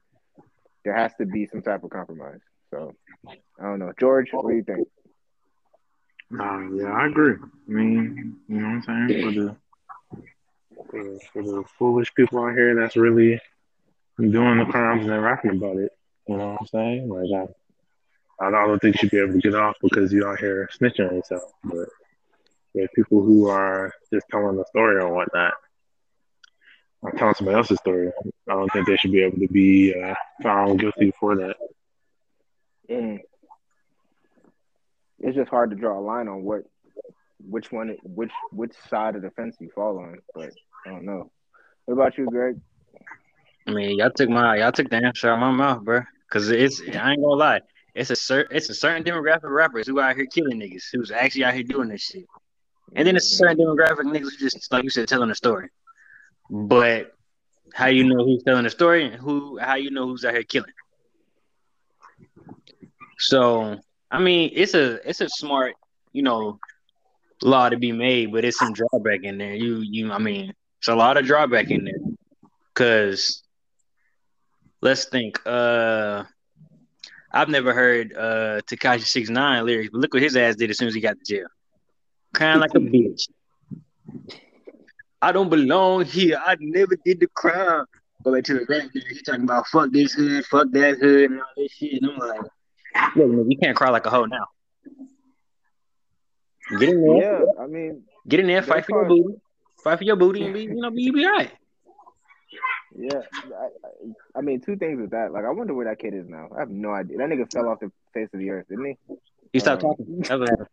there has to be some type of compromise. So I don't know. George, what do you think? Uh, yeah, I agree. I mean, you know what I'm saying? For the for, the foolish people out here that's really doing the crimes and rapping about it. You know what I'm saying? Like I, I don't think you should be able to get off because you out here snitching on yourself. But yeah, people who are just telling the story or whatnot, or telling somebody else's story, I don't think they should be able to be uh, found guilty for that. Mm. It's just hard to draw a line on what, which one, which which side of the fence you fall on. But I don't know. What about you, Greg? I mean, y'all took my y'all took the answer out of my mouth, bro. Cause it's I ain't gonna lie, it's a cer- it's a certain demographic of rappers who out here killing niggas, who's actually out here doing this shit. And then it's a certain demographic niggas who just like you said, telling a story. But how you know who's telling a story and who how you know who's out here killing. So I mean, it's a it's a smart, you know, law to be made, but it's some drawback in there. You you I mean, it's a lot of drawback in there. Cause let's think, uh I've never heard uh Tekashi Six Nine lyrics, but look what his ass did as soon as he got to jail. Crying like a *laughs* bitch. I don't belong here. I never did the crime. Go back to the rap. He talking about fuck this hood, fuck that hood, and all this shit. And I'm like, look, man, you can't cry like a hoe now. Get in there. Yeah, I mean, Get in there, fight for your booty. Fight for your booty and be, you know, be, be all right. yeah. I, I, mean, two things with that. Like, I wonder where that kid is now. I have no idea. That nigga fell off the face of the earth, didn't he? You stop Um, talking. That's what happened.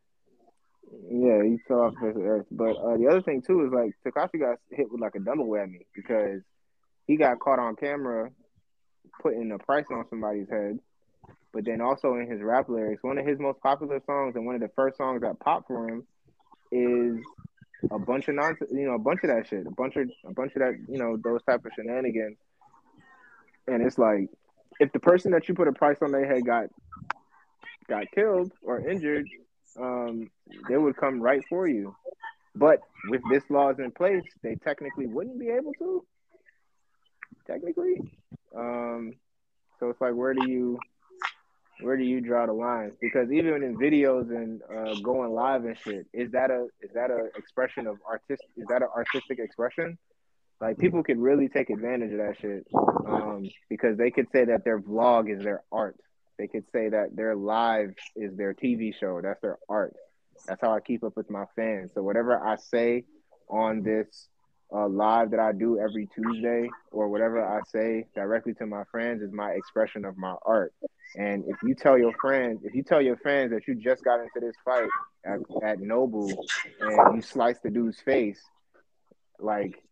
Yeah, he fell off the face of the earth. But uh, the other thing too is like Tekashi got hit with like a double whammy because he got caught on camera putting a price on somebody's head. But then also in his rap lyrics, one of his most popular songs and one of the first songs that popped for him is a bunch of nonsense, you know, a bunch of that shit, a bunch of a bunch of that, you know, those type of shenanigans. And it's like, if the person that you put a price on their head got got killed or injured, um, they would come right for you. But with this laws in place, they technically wouldn't be able to. Technically, um, so it's like, where do you, where do you draw the line? Because even in videos and uh, going live and shit, is that a is that a expression of artistic? Is that an artistic expression? Like people could really take advantage of that shit um, because they could say that their vlog is their art. They could say that their live is their TV show. That's their art. That's how I keep up with my fans. So whatever I say on this uh, live that I do every Tuesday, or whatever I say directly to my friends, is my expression of my art. And if you tell your friends, if you tell your fans that you just got into this fight at, at Noble and you sliced the dude's face, like,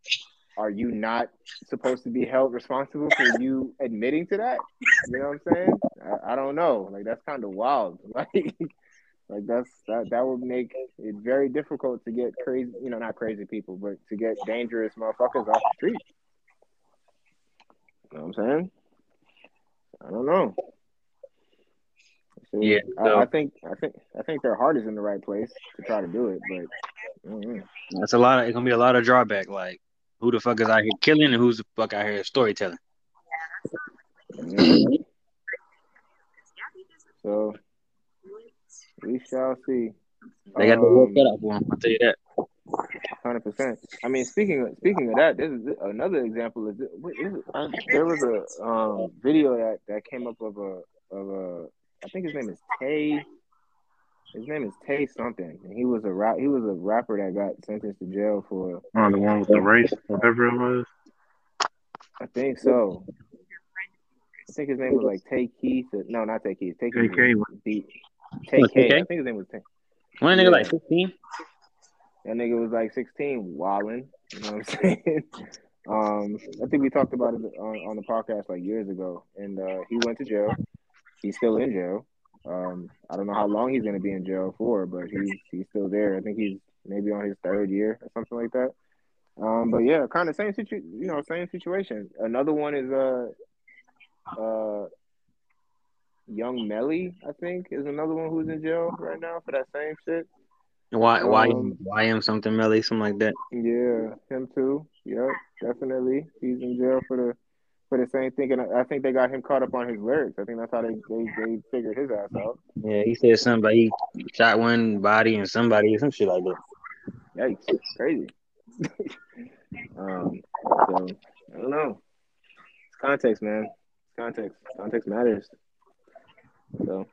are you not supposed to be held responsible for you admitting to that? You know what I'm saying? I, I don't know. Like that's kind of wild. *laughs* Like, like that's that that would make it very difficult to get crazy. You know, not crazy people, but to get dangerous motherfuckers off the street. You know what I'm saying? I don't know. Yeah, I, so- I think I think I think their heart is in the right place to try to do it, but mm, That's a lot. Of, it's gonna be a lot of drawback. Like, who the fuck is out here killing, and who's the fuck out here storytelling? mm. so we shall see. They got the work Um, cut out for them. I'll tell you that. Hundred percent. I mean, speaking of, speaking of that, this is another example. Is, what is it? I, there was a um, video that, that came up of a of a I think his name is Tay. His name is Tay something, and he was a rap. He was a rapper that got sentenced to jail for. Oh, the one with the race, whatever it was. I think so. I think his name was like Tay Keith. No, not Tay Keith. Tay Keith. KK. was beat. Tay What, K. TK? I think his name was Tay. One nigga Yeah. like 16. That nigga was like 16, wilding. You know what I'm saying? *laughs* um, I think we talked about it on, on the podcast like years ago, and uh, he went to jail. He's still in jail. Um, I don't know how long he's gonna be in jail for, but he's he's still there. I think he's maybe on his third year or something like that. Um, but yeah, kind of same situ, you know, same situation. Another one is uh, uh, Young Melly, I think, is another one who's in jail right now for that same shit. Why, why, Um, why am something Melly, something like that. Yeah, him too. Yep, definitely. He's in jail for the for the same thing, and I think they got him caught up on his lyrics. I think that's how they they, they figured his ass out. Yeah, he said he shot one body and somebody or some shit like that. Yikes, it's crazy. *laughs* um, so I don't know. It's context, man. It's context. Context matters. So,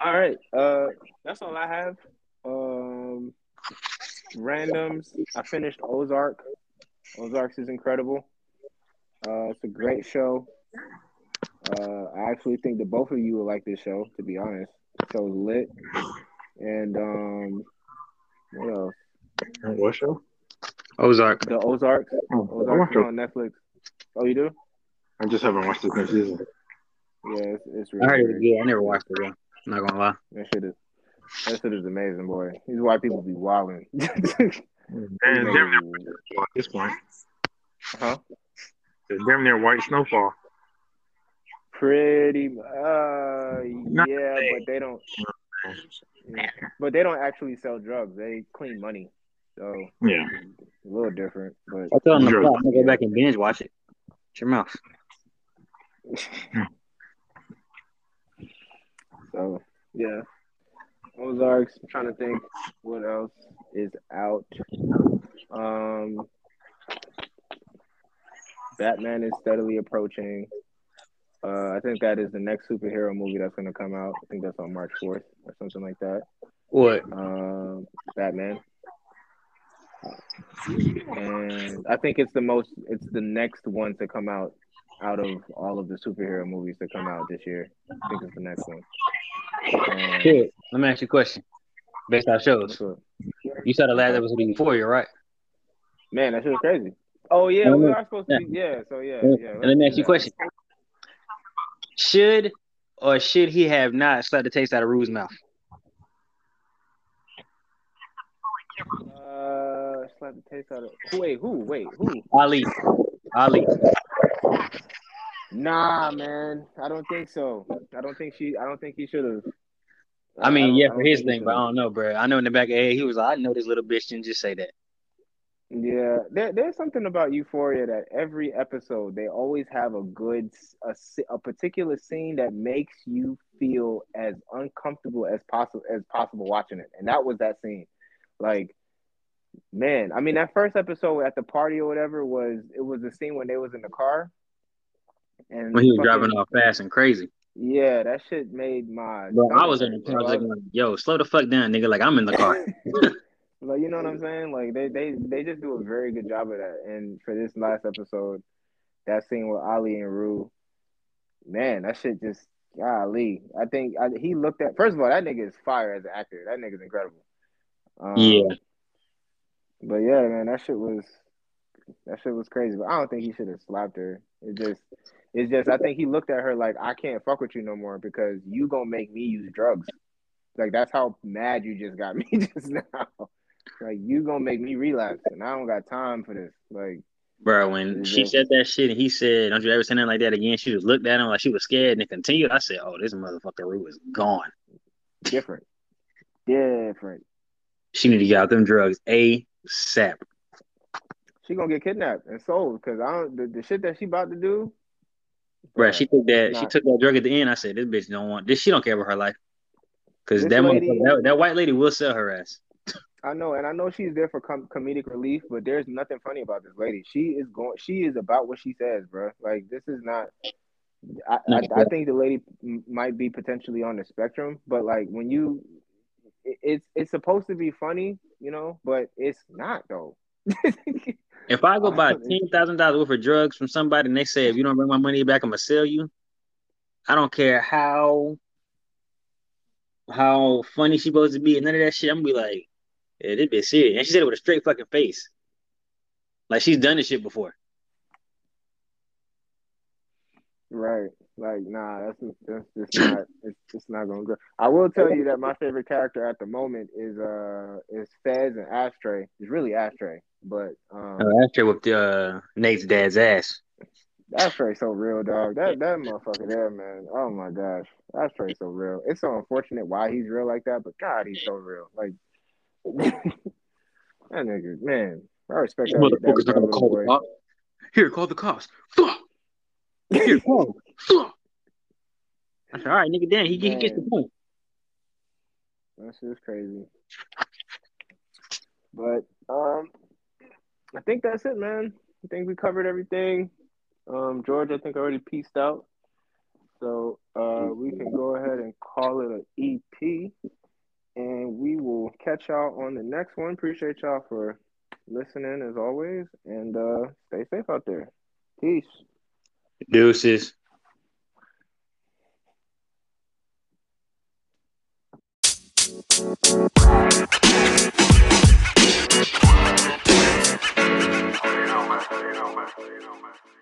all right. Uh, that's all I have. Um, randoms. I finished Ozark. Ozarks is incredible. Uh, it's a great show. Uh, I actually think that both of you will like this show. To be honest, the show's lit. And um, what else? What show? Ozark. The Ozarks. Oh, Ozarks watched is it. on Netflix. Oh, you do? I just haven't watched the new season. Yeah, it's, it's I really heard it good. I never watched it though. I'm not gonna lie. That shit is that shit is amazing, boy. These white people be wilding. *laughs* And damn near snowfall at this point. huh? It's damn near white snowfall. Pretty. Uh, Not yeah, today. but they don't. yeah. But they don't actually sell drugs. They clean money. So Yeah. a little different, but I tell him the Sure. plot. I'm gonna go back and binge watch it. Shut your mouth. *laughs* So yeah, Ozarks. I'm trying to think what else is out. Um, Batman is steadily approaching. Uh, I think that is the next superhero movie that's going to come out. I think that's on March 4th or something like that. What? Um, Batman. And I think it's the most. It's the next one to come out out of all of the superhero movies that come out this year. I think it's the next one. Um, Shit. Let me ask you a question. Based on shows. what's up? You saw the lad last episode of Euphoria, right? Man, that shit was crazy. Oh yeah, And we let- are supposed to. Be, yeah, so yeah, And yeah. and let me ask you a question. Should or should he have not slapped the taste out of Rue's mouth? Uh, slap the taste out of. Wait, who? Wait, who? Ali. Ali. Nah, man, I don't think so. I don't think she. I don't think he should have. I mean, yeah, for his thing, but I don't know, bro. I know in the back of head, he was like, I know this little bitch didn't just say that. Yeah, there, there's something about Euphoria that every episode they always have a good a particular scene that makes you feel as uncomfortable as possible as possible watching it, and that was that scene. Like, man, I mean, that first episode at the party or whatever was it was the scene when they was in the car, and When he was fucking- driving off fast and crazy. Yeah, that shit made my. Bro, I was in the car. Like, yo, slow the fuck down, nigga. Like, I'm in the car. *laughs* like you know what I'm saying? Like they they they just do a very good job of that. And for this last episode, that scene with Ali and Rue, man, that shit just golly. I think I, he looked at first of all, that nigga is fire as an actor. That nigga's incredible. Um, Yeah. But yeah, man, that shit was that shit was crazy. But I don't think he should have slapped her. It just it's just I think he looked at her like I can't fuck with you no more because you gonna make me use drugs. Like that's how mad you just got *laughs* me just now. Like you gonna make me relapse and I don't got time for this. Like Bro, when she just- said that shit and he said, Don't you ever say nothing like that again? She just looked at him like she was scared and it continued. I said, Oh, this motherfucker Rue is gone. different. different. She need to get out them drugs ASAP. She gonna get kidnapped and sold because I don't the, the shit that she about to do. Bro, she took that she took that drug at the end. I said, This bitch don't want this she don't care about her life. Cause that, lady- that that white lady will sell her ass. *laughs* I know, and I know she's there for com- comedic relief, but there's nothing funny about this lady. She is going. She is about what she says, bro. Like this is not. I, I, I think the lady might be potentially on the spectrum, but like when you, it, it's it's supposed to be funny, you know, but it's not though. *laughs* If I go buy ten thousand dollars worth of drugs from somebody and they say if you don't bring my money back, I'm gonna sell you. I don't care how how funny she supposed to be and none of that shit. I'm gonna be like, yeah, this bitch serious. And she said it with a straight fucking face. Like she's done this shit before. Right. Like, nah, that's that's just not *laughs* it's just not gonna go. I will tell you that my favorite character at the moment is uh is Fez and Ashtray. It's really Ashtray, but um Uh, after with uh, Nate's dad's ass. Ashtray so real, dog. That that *laughs* motherfucker there, man. Oh my gosh, Ashtray so real. It's so unfortunate why he's real like that, but God, he's so real. Like *laughs* that nigga, man. I respect that. Motherfuckers not gonna call boy. the cops. Here, call the cops. Fuck. Here, *laughs* call. Fuck. I said, all right, nigga, damn, he, he gets the point. That's just crazy. But um, I think that's it, man. I think we covered everything. Um, George, I think already pieced out. So uh, we can go ahead and call it an EP. And we will catch y'all on the next one. Appreciate y'all for listening as always. And uh, stay safe out there. Peace. Deuces. Thank you. Thank you.